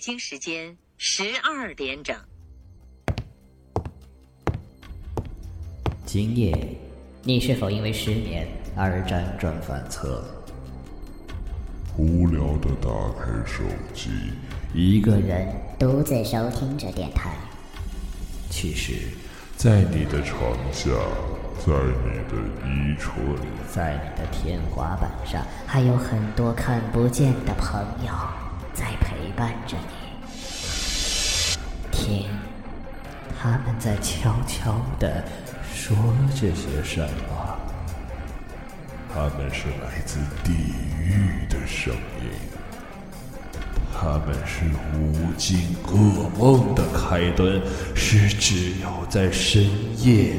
京时间十二点整。今夜，你是否因为失眠而辗转反侧？无聊的打开手机，一个人独自收听着电台。其实，在你的床下，在你的衣橱里，在你的天花板上，还有很多看不见的朋友伴着你。听，他们在悄悄地说着些什么？他们是来自地狱的声音，他们是无尽噩梦的开端，是只有在深夜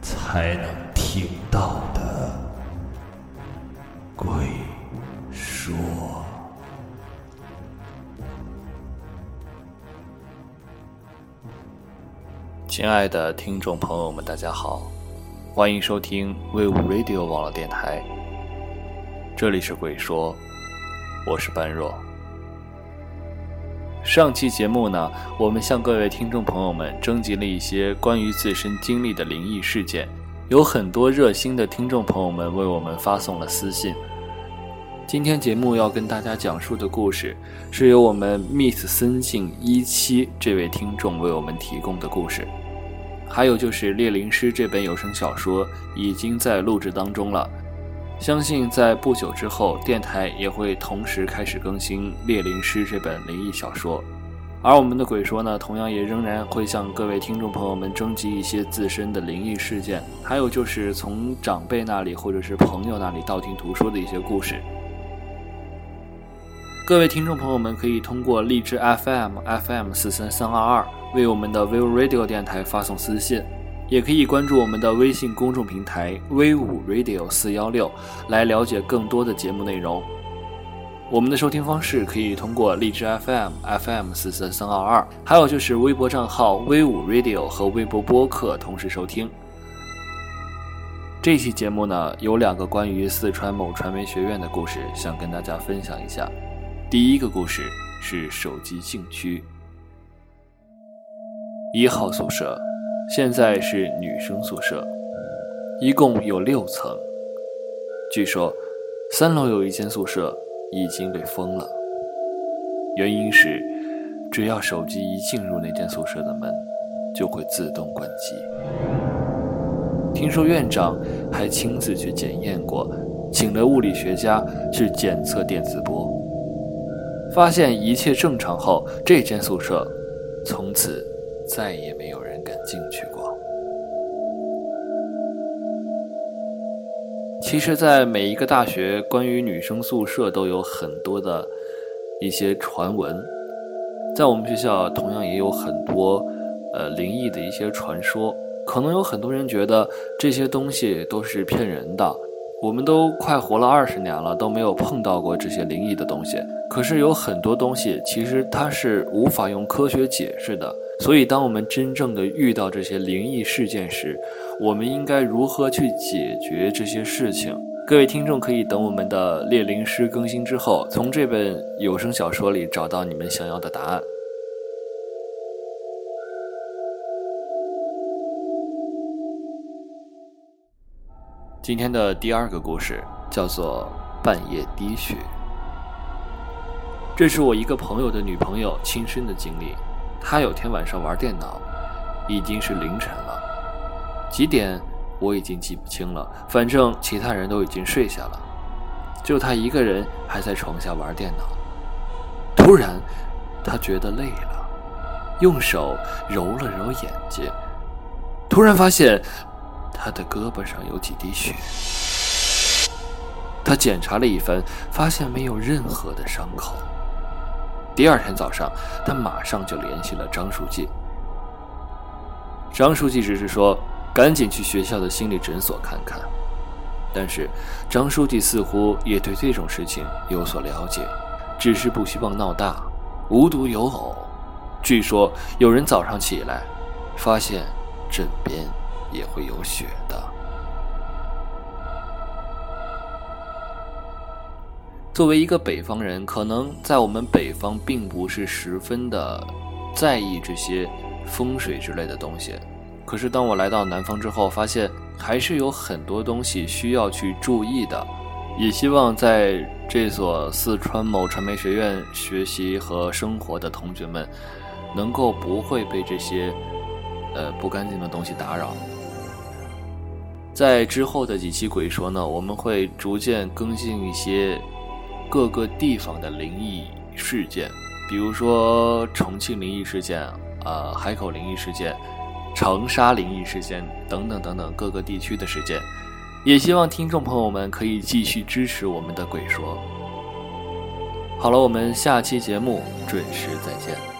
才能听到的鬼亲爱的听众朋友们，大家好，欢迎收听 Wave Radio 网络电台，这里是鬼说，我是般若。上期节目呢，我们向各位听众朋友们征集了一些关于自身经历的灵异事件，有很多热心的听众朋友们为我们发送了私信。今天节目要跟大家讲述的故事，是由我们 Miss 森静一七这位听众为我们提供的故事。还有就是《猎灵师》这本有声小说已经在录制当中了，相信在不久之后，电台也会同时开始更新《猎灵师》这本灵异小说。而我们的鬼说呢，同样也仍然会向各位听众朋友们征集一些自身的灵异事件，还有就是从长辈那里或者是朋友那里道听途说的一些故事。各位听众朋友们可以通过荔枝 FM FM 四三三二二为我们的 Vivo Radio 电台发送私信，也可以关注我们的微信公众平台 V 五 Radio 四幺六来了解更多的节目内容。我们的收听方式可以通过荔枝 FM FM 四三三二二，还有就是微博账号 V 五 Radio 和微博播客同时收听。这期节目呢，有两个关于四川某传媒学院的故事，想跟大家分享一下。第一个故事是手机禁区。一号宿舍，现在是女生宿舍，一共有六层。据说，三楼有一间宿舍已经被封了，原因是只要手机一进入那间宿舍的门，就会自动关机。听说院长还亲自去检验过，请了物理学家去检测电磁波。发现一切正常后，这间宿舍从此再也没有人敢进去过。其实，在每一个大学，关于女生宿舍都有很多的一些传闻。在我们学校，同样也有很多呃灵异的一些传说。可能有很多人觉得这些东西都是骗人的。我们都快活了二十年了，都没有碰到过这些灵异的东西。可是有很多东西，其实它是无法用科学解释的。所以，当我们真正的遇到这些灵异事件时，我们应该如何去解决这些事情？各位听众可以等我们的猎灵师更新之后，从这本有声小说里找到你们想要的答案。今天的第二个故事叫做《半夜滴血》，这是我一个朋友的女朋友亲身的经历。她有天晚上玩电脑，已经是凌晨了，几点我已经记不清了，反正其他人都已经睡下了，就她一个人还在床下玩电脑。突然，她觉得累了，用手揉了揉眼睛，突然发现。他的胳膊上有几滴血，他检查了一番，发现没有任何的伤口。第二天早上，他马上就联系了张书记。张书记只是说赶紧去学校的心理诊所看看，但是张书记似乎也对这种事情有所了解，只是不希望闹大。无独有偶，据说有人早上起来，发现枕边。也会有雪的。作为一个北方人，可能在我们北方并不是十分的在意这些风水之类的东西。可是当我来到南方之后，发现还是有很多东西需要去注意的。也希望在这所四川某传媒学院学习和生活的同学们，能够不会被这些呃不干净的东西打扰。在之后的几期鬼说呢，我们会逐渐更新一些。各个地方的灵异事件，比如说重庆灵异事件，呃，海口灵异事件，长沙灵异事件等等等等各个地区的事件，也希望听众朋友们可以继续支持我们的鬼说。好了，我们下期节目准时再见。